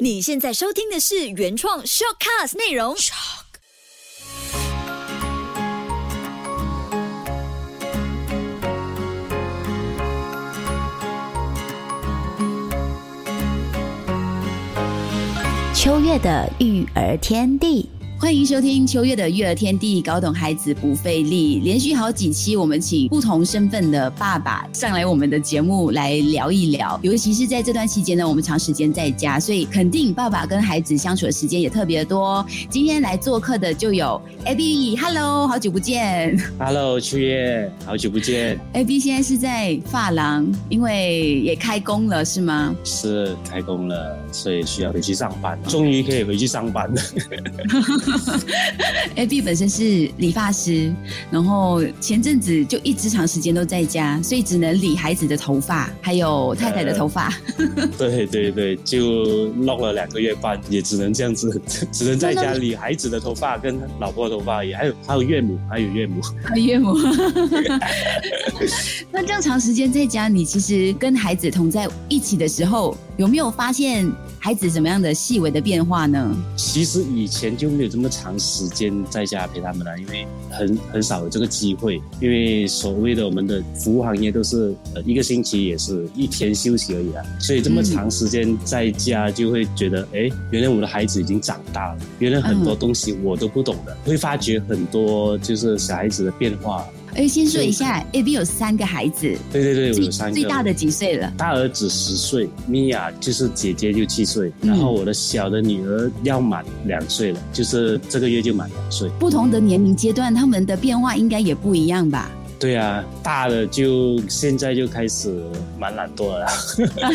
你现在收听的是原创 shortcast 内容。秋月的育儿天地。欢迎收听秋月的育儿天地，搞懂孩子不费力。连续好几期，我们请不同身份的爸爸上来我们的节目来聊一聊。尤其是在这段期间呢，我们长时间在家，所以肯定爸爸跟孩子相处的时间也特别的多。今天来做客的就有 Abby，Hello，好久不见。Hello，秋月，好久不见。Abby 现在是在发廊，因为也开工了，是吗？是开工了，所以需要回去上班。终于可以回去上班了。Abby 本身是理发师，然后前阵子就一直长时间都在家，所以只能理孩子的头发，还有太太的头发。对对对，就弄了两个月半，也只能这样子，只能在家理孩子的头发跟老婆的头发，也还有还有岳母，还有岳母，还有岳母。那这样长时间在家，你其实跟孩子同在一起的时候，有没有发现孩子什么样的细微的变化呢？其实以前就没有这么长时间在家陪他们了，因为很很少有这个机会。因为所谓的我们的服务行业都是呃一个星期也是一天休息而已啊，所以这么长时间在家就会觉得，哎，原来我的孩子已经长大了，原来很多东西我都不懂的，会发觉很多就是小孩子的变化。哎，先说一下，A B 有三个孩子，对对对，我有三个，最大的几岁了？大儿子十岁，米娅就是姐姐就七岁，然后我的小的女儿要满两岁了，就是这个月就满两岁。不同的年龄阶段，他们的变化应该也不一样吧？对啊，大的就现在就开始蛮懒惰了，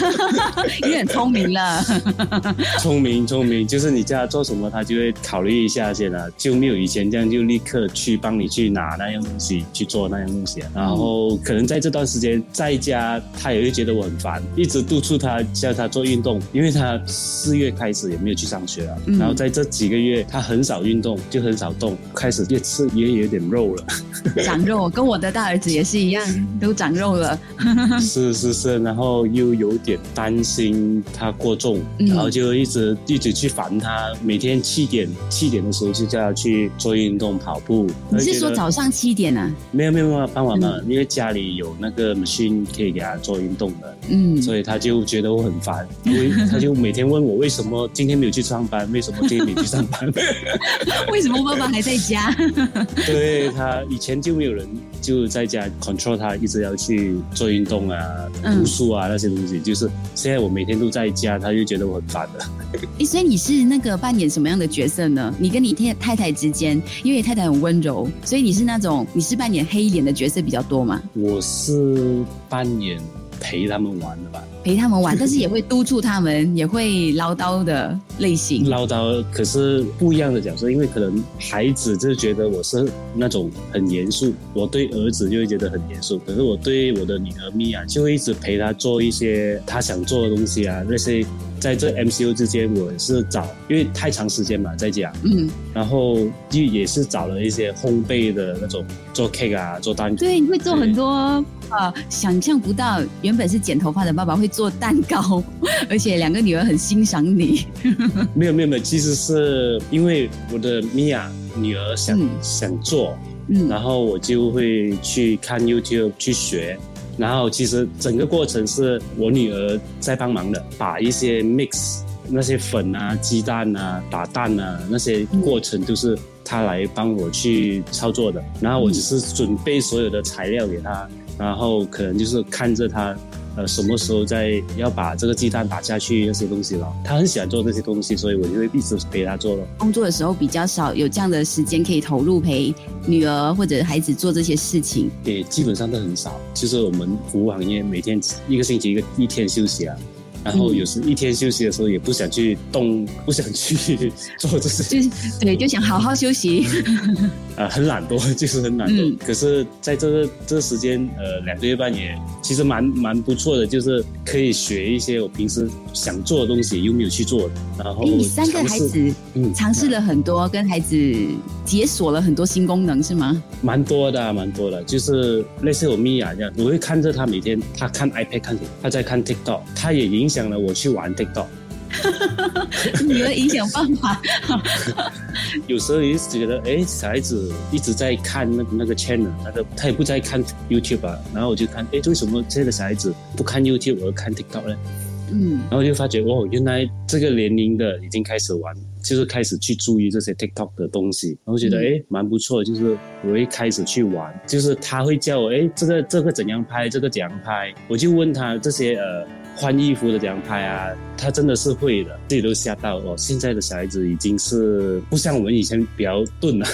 有点聪明了。聪明聪明，就是你叫他做什么，他就会考虑一下先了，就没有以前这样就立刻去帮你去拿那样东西去做那样东西。然后可能在这段时间在家，他也会觉得我很烦，一直督促他叫他做运动，因为他四月开始也没有去上学了。然后在这几个月，他很少运动，就很少动，开始越吃也有点肉了，长肉，跟我的。大儿子也是一样，都长肉了。是是是，然后又有点担心他过重，然后就一直一直去烦他。每天七点七点的时候就叫他去做运动跑步。你是说早上七点啊？没有没有没有，傍晚嘛，因为家里有那个 machine 可以给他做运动的。嗯，所以他就觉得我很烦，因为 他就每天问我为什么今天没有去上班，为什么今天没去上班？为什么爸爸还在家？对他以前就没有人就。在家 control 他一直要去做运动啊、读书啊那些东西，就是现在我每天都在家，他就觉得我很烦了。所以你是那个扮演什么样的角色呢？你跟你太太太之间，因为太太很温柔，所以你是那种你是扮演黑脸的角色比较多吗？我是扮演陪他们玩的吧。陪他们玩，但是也会督促他们，也会唠叨的类型。唠叨，可是不一样的角色，因为可能孩子就觉得我是那种很严肃，我对儿子就会觉得很严肃。可是我对我的女儿米娅，就会一直陪她做一些她想做的东西啊。那些在这 MCU 之间，我是找，因为太长时间嘛，在家，嗯，然后就也是找了一些烘焙的那种，做 cake 啊，做蛋糕。对，你会做很多啊，想象不到，原本是剪头发的爸爸会。做蛋糕，而且两个女儿很欣赏你。没有没有没有，其实是因为我的米娅女儿想想做，嗯，然后我就会去看 YouTube 去学，然后其实整个过程是我女儿在帮忙的，把一些 mix 那些粉啊、鸡蛋啊、打蛋啊那些过程都是她来帮我去操作的，然后我只是准备所有的材料给她，然后可能就是看着她。呃，什么时候再要把这个鸡蛋打下去那些东西了？他很喜欢做这些东西，所以我就会一直陪他做了。工作的时候比较少有这样的时间可以投入陪女儿或者孩子做这些事情。对，基本上都很少。就是我们服务行业每天一个星期一个一天休息啊。然后有时一天休息的时候也不想去动，不想去做这些，就是对，就想好好休息。啊，很懒惰，就是很懒惰。可是在这个这个时间，呃，两个月半也其实蛮蛮不错的，就是可以学一些我平时想做的东西又没有去做的。然后你三个孩子，嗯，尝试了很多，跟孩子解锁了很多新功能，是吗？蛮多的，蛮多的，就是类似我米娅这样，我会看着他每天他看 iPad 看，他在看 TikTok，他也影响了我去玩 TikTok。女儿影响办法。有时候也是觉得，哎，小孩子一直在看那那个 channel，那个他也不在看 YouTube 啊。然后我就看，哎，为什么现在的小孩子不看 YouTube 而看 TikTok 呢？嗯，然后就发觉，哦，原来这个年龄的已经开始玩，就是开始去注意这些 TikTok 的东西。然后觉得，哎，蛮不错，就是我会开始去玩，就是他会叫我，哎，这个这个怎样拍，这个怎样拍，我就问他这些呃。换衣服的这样拍啊，他真的是会的，自己都吓到哦。现在的小孩子已经是不像我们以前比较钝了，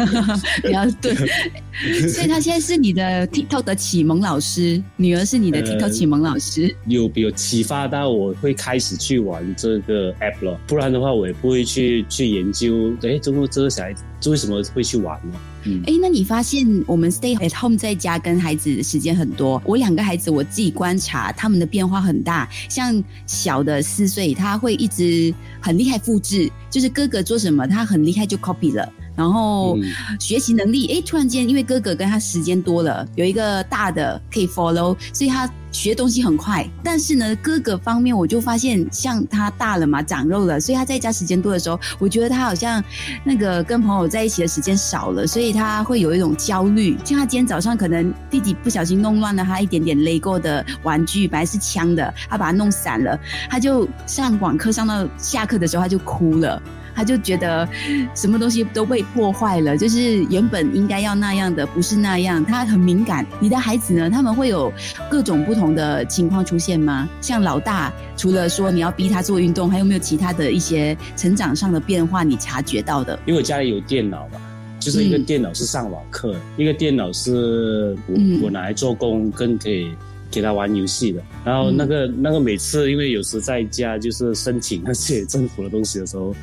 比较钝。所以他现在是你的 TikTok 的启蒙老师，女儿是你的 TikTok 启蒙老师，有有启发到我会开始去玩这个 App 了。不然的话，我也不会去去研究。哎，中国这个小孩子为什么会去玩呢？哎，那你发现我们 stay at home 在家跟孩子的时间很多。我两个孩子，我自己观察他们的变化很大。像小的四岁，他会一直很厉害复制，就是哥哥做什么，他很厉害就 copy 了。然后学习能力，哎，突然间因为哥哥跟他时间多了，有一个大的可以 follow，所以他学东西很快。但是呢，哥哥方面我就发现，像他大了嘛，长肉了，所以他在家时间多的时候，我觉得他好像那个跟朋友在一起的时间少了，所以他会有一种焦虑。像他今天早上可能弟弟不小心弄乱了他一点点 Lego 的玩具，本来是枪的，他把它弄散了，他就上网课上到下课的时候他就哭了。他就觉得什么东西都被破坏了，就是原本应该要那样的，不是那样。他很敏感。你的孩子呢？他们会有各种不同的情况出现吗？像老大，除了说你要逼他做运动，还有没有其他的一些成长上的变化你察觉到的？因为我家里有电脑嘛，就是一个电脑是上网课，一个电脑是我我拿来做工，跟可以给他玩游戏的。然后那个那个每次因为有时在家就是申请那些政府的东西的时候。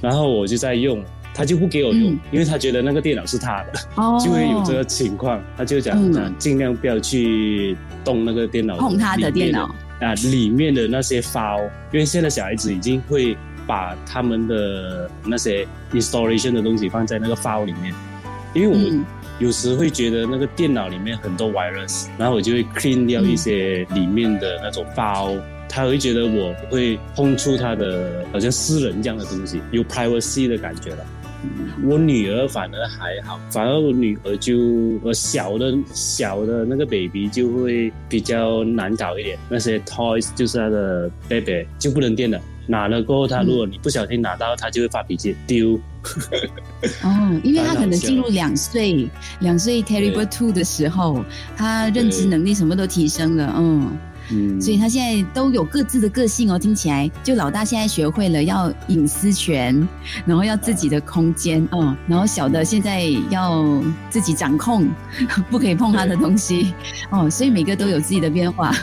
然后我就在用，他就不给我用，因为他觉得那个电脑是他的，就会有这个情况。他就讲讲尽量不要去动那个电脑，碰他的电脑啊，里面的那些 file，因为现在小孩子已经会把他们的那些 installation 的东西放在那个 file 里面，因为我有时会觉得那个电脑里面很多 virus，然后我就会 clean 掉一些里面的那种 file。他会觉得我会碰触他的好像私人这样的东西，有 privacy 的感觉了。我女儿反而还好，反而我女儿就呃小的小的那个 baby 就会比较难搞一点。那些 toys 就是他的 baby 就不能电了，拿了过后，他如果你不小心拿到，他就会发脾气丢。哦，因为他可能进入两岁，两岁 terrible two 的时候，他认知能力什么都提升了，嗯。嗯，所以他现在都有各自的个性哦，听起来就老大现在学会了要隐私权，然后要自己的空间，嗯，然后小的现在要自己掌控，不可以碰他的东西，哦，所以每个都有自己的变化。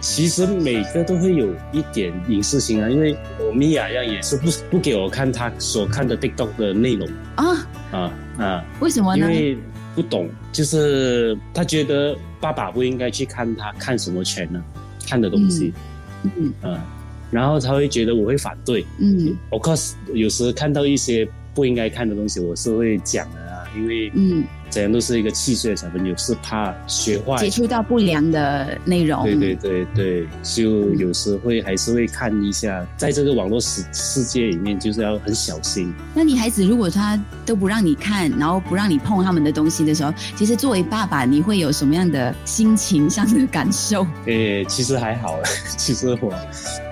其实每个都会有一点隐私性啊，因为我米娅样也是不不给我看他所看的 TikTok 的内容啊啊啊！为什么呢？因为不懂，就是他觉得爸爸不应该去看他看什么钱呢？看的东西，嗯。嗯，然后他会觉得我会反对，嗯，of course，有时看到一些不应该看的东西，我是会讲的啊，因为嗯。怎样都是一个七岁的小朋友，是怕学坏，接触到不良的内容。对对对对，就有时会还是会看一下，在这个网络世世界里面，就是要很小心。那你孩子如果他都不让你看，然后不让你碰他们的东西的时候，其实作为爸爸，你会有什么样的心情上的感受？诶，其实还好，其实我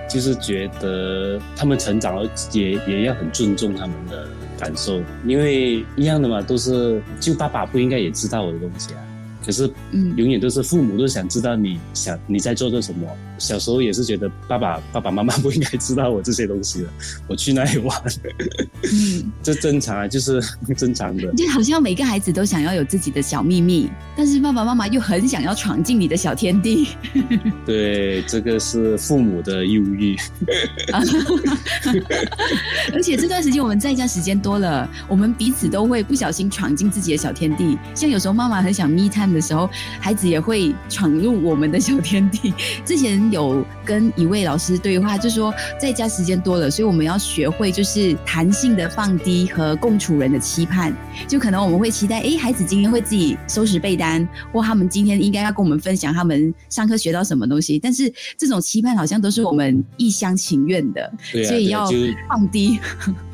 就是觉得他们成长了，也也要很尊重他们的。感受，因为一样的嘛，都是就爸爸不应该也知道我的东西啊。可是，嗯，永远都是父母都想知道你想你在做着什么。小时候也是觉得爸爸爸爸妈妈不应该知道我这些东西的，我去哪里玩？嗯，这正常啊，就是 正常的。就好像每个孩子都想要有自己的小秘密，但是爸爸妈妈又很想要闯进你的小天地。对，这个是父母的忧郁。而且这段时间我们在家时间多了，我们彼此都会不小心闯进自己的小天地。像有时候妈妈很想 me time。的时候，孩子也会闯入我们的小天地。之前有跟一位老师对话，就说在家时间多了，所以我们要学会就是弹性的放低和共处人的期盼。就可能我们会期待，哎，孩子今天会自己收拾被单，或他们今天应该要跟我们分享他们上课学到什么东西。但是这种期盼好像都是我们一厢情愿的，所以要放低。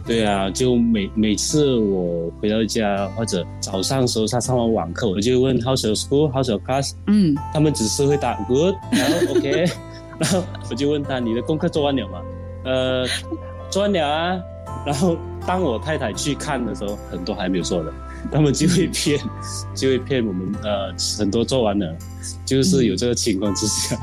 对啊，就每每次我回到家或者早上时候他上完网课，我就问 How's your school? How's your class? 嗯，他们只是会答 Good，然后 OK，然后我就问他你的功课做完了吗？呃，做完了啊。然后当我太太去看的时候，很多还没有做的，他们就会骗，就会骗我们呃很多做完了，就是有这个情况之下。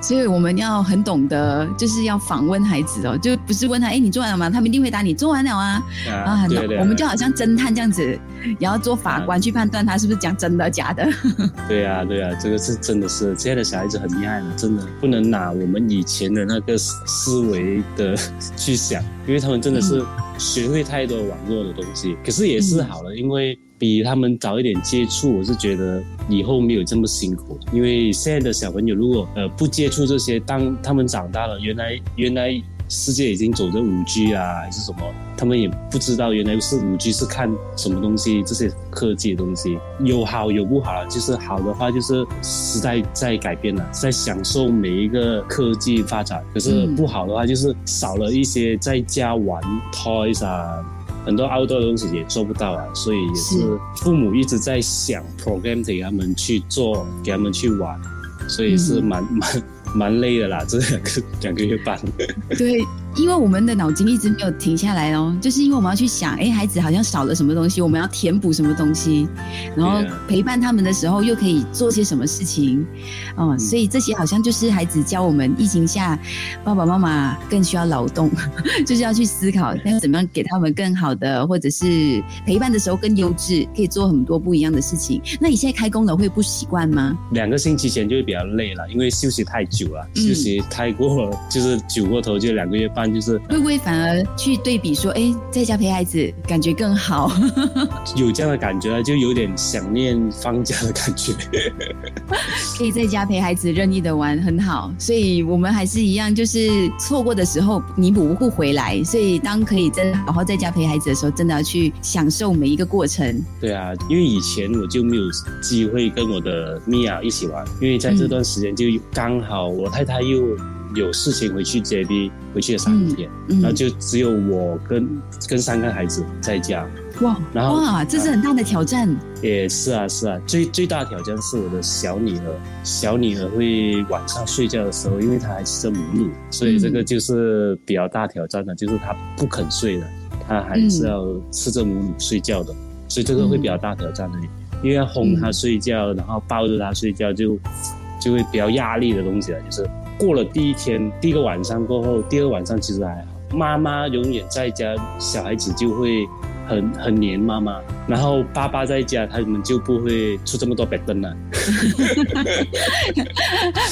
所以我们要很懂得，就是要访问孩子哦，就不是问他，哎，你做完了吗？他们一定会答你做完了啊。啊，我们就好像侦探这样子，也要做法官去判断他是不是讲真的假的。对呀，对呀，这个是真的是，现在的小孩子很厉害的，真的不能拿我们以前的那个思维的 去想，因为他们真的是学会太多网络的东西。可是也是好了，因为。比他们早一点接触，我是觉得以后没有这么辛苦。因为现在的小朋友如果呃不接触这些，当他们长大了，原来原来世界已经走着五 G 啊，还是什么，他们也不知道原来是五 G 是看什么东西，这些科技的东西有好有不好。就是好的话，就是时代在改变了，在享受每一个科技发展；可是不好的话，就是少了一些在家玩 toys 啊。很多 outdoor 的东西也做不到啊，所以也是父母一直在想 program 给他们去做，给他们去玩，所以是蛮蛮蛮累的啦，这两个两个月半。对。因为我们的脑筋一直没有停下来哦，就是因为我们要去想，哎，孩子好像少了什么东西，我们要填补什么东西，然后陪伴他们的时候又可以做些什么事情，哦，所以这些好像就是孩子教我们疫情下爸爸妈妈更需要劳动，就是要去思考，要怎么样给他们更好的，或者是陪伴的时候更优质，可以做很多不一样的事情。那你现在开工了会不习惯吗？两个星期前就会比较累了，因为休息太久了，休息太过就是久过头，就两个月半。就是会不会反而去对比说，哎，在家陪孩子感觉更好？有这样的感觉啊，就有点想念放假的感觉。可以在家陪孩子任意的玩，很好。所以我们还是一样，就是错过的时候弥补不回来。所以当可以真好好在家陪孩子的时候，真的要去享受每一个过程。对啊，因为以前我就没有机会跟我的米娅一起玩，因为在这段时间就刚好我太太又。有事情回去 JB，回去了三天，然后就只有我跟跟三个孩子在家。哇，然后哇，这是很大的挑战。也是啊，是啊，最最大的挑战是我的小女儿。小女儿会晚上睡觉的时候，因为她还吃着母乳，所以这个就是比较大挑战的，就是她不肯睡的，她还是要吃着母乳睡觉的，所以这个会比较大挑战的，因为要哄她睡觉，然后抱着她睡觉，就就会比较压力的东西了，就是。过了第一天，第一个晚上过后，第二晚上其实还好。妈妈永远在家，小孩子就会很很黏妈妈。然后爸爸在家，他们就不会出这么多白灯了。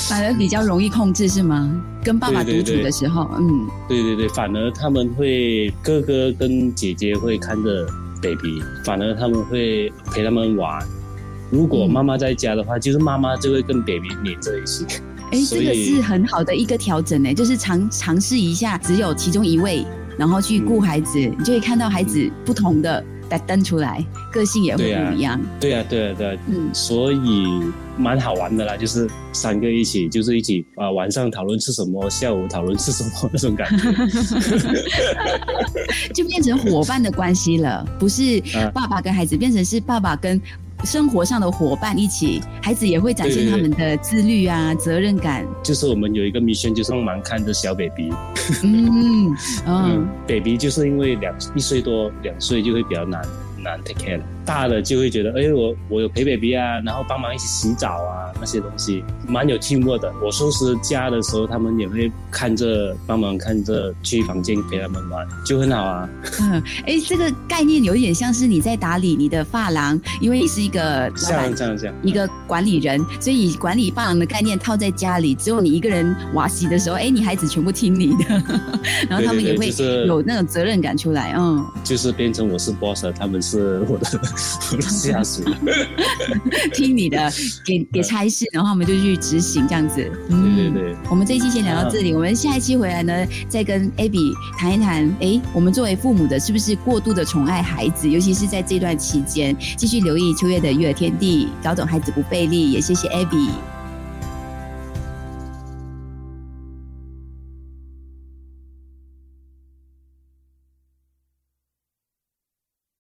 反而比较容易控制是吗？跟爸爸独处的时候，嗯，对对对，反而他们会哥哥跟姐姐会看着 baby，反而他们会陪他们玩。如果妈妈在家的话，就是妈妈就会跟 baby 黏在一些。哎，这个是很好的一个调整呢，就是尝尝试一下，只有其中一位，然后去顾孩子，你就会看到孩子不同的登出来，个性也会不一样。对啊，对啊，对啊，嗯，所以蛮好玩的啦，就是三个一起，就是一起啊，晚上讨论吃什么，下午讨论吃什么那种感觉，就变成伙伴的关系了，不是爸爸跟孩子，变成是爸爸跟。生活上的伙伴一起，孩子也会展现他们的自律啊、责任感。就是我们有一个 mission，就是帮忙看着小 baby。嗯嗯，baby 就是因为两一岁多、两岁就会比较难。难 take care 了，大的就会觉得，哎，我我有陪 baby 啊，然后帮忙一起洗澡啊，那些东西蛮有 teamwork 的。我收拾家的时候，他们也会看着帮忙看着去房间陪他们玩，就很好啊。嗯，哎，这个概念有一点像是你在打理你的发廊，因为你是一个像这样这样一个管理人，所以管理伴郎的概念套在家里，只有你一个人瓦洗的时候，哎，你孩子全部听你的，然后他们也会有那种责任感出来，嗯，就是变成我是 boss，他们是我的 我的下属，听你的，给给差事，然后我们就去执行这样子。对对对，我们这一期先聊到这里，我们下一期回来呢，再跟 Abby 谈一谈，哎，我们作为父母的，是不是过度的宠爱孩子，尤其是在这段期间，继续留意秋月的育儿天地，搞懂孩子不魅力，也谢谢 Abby。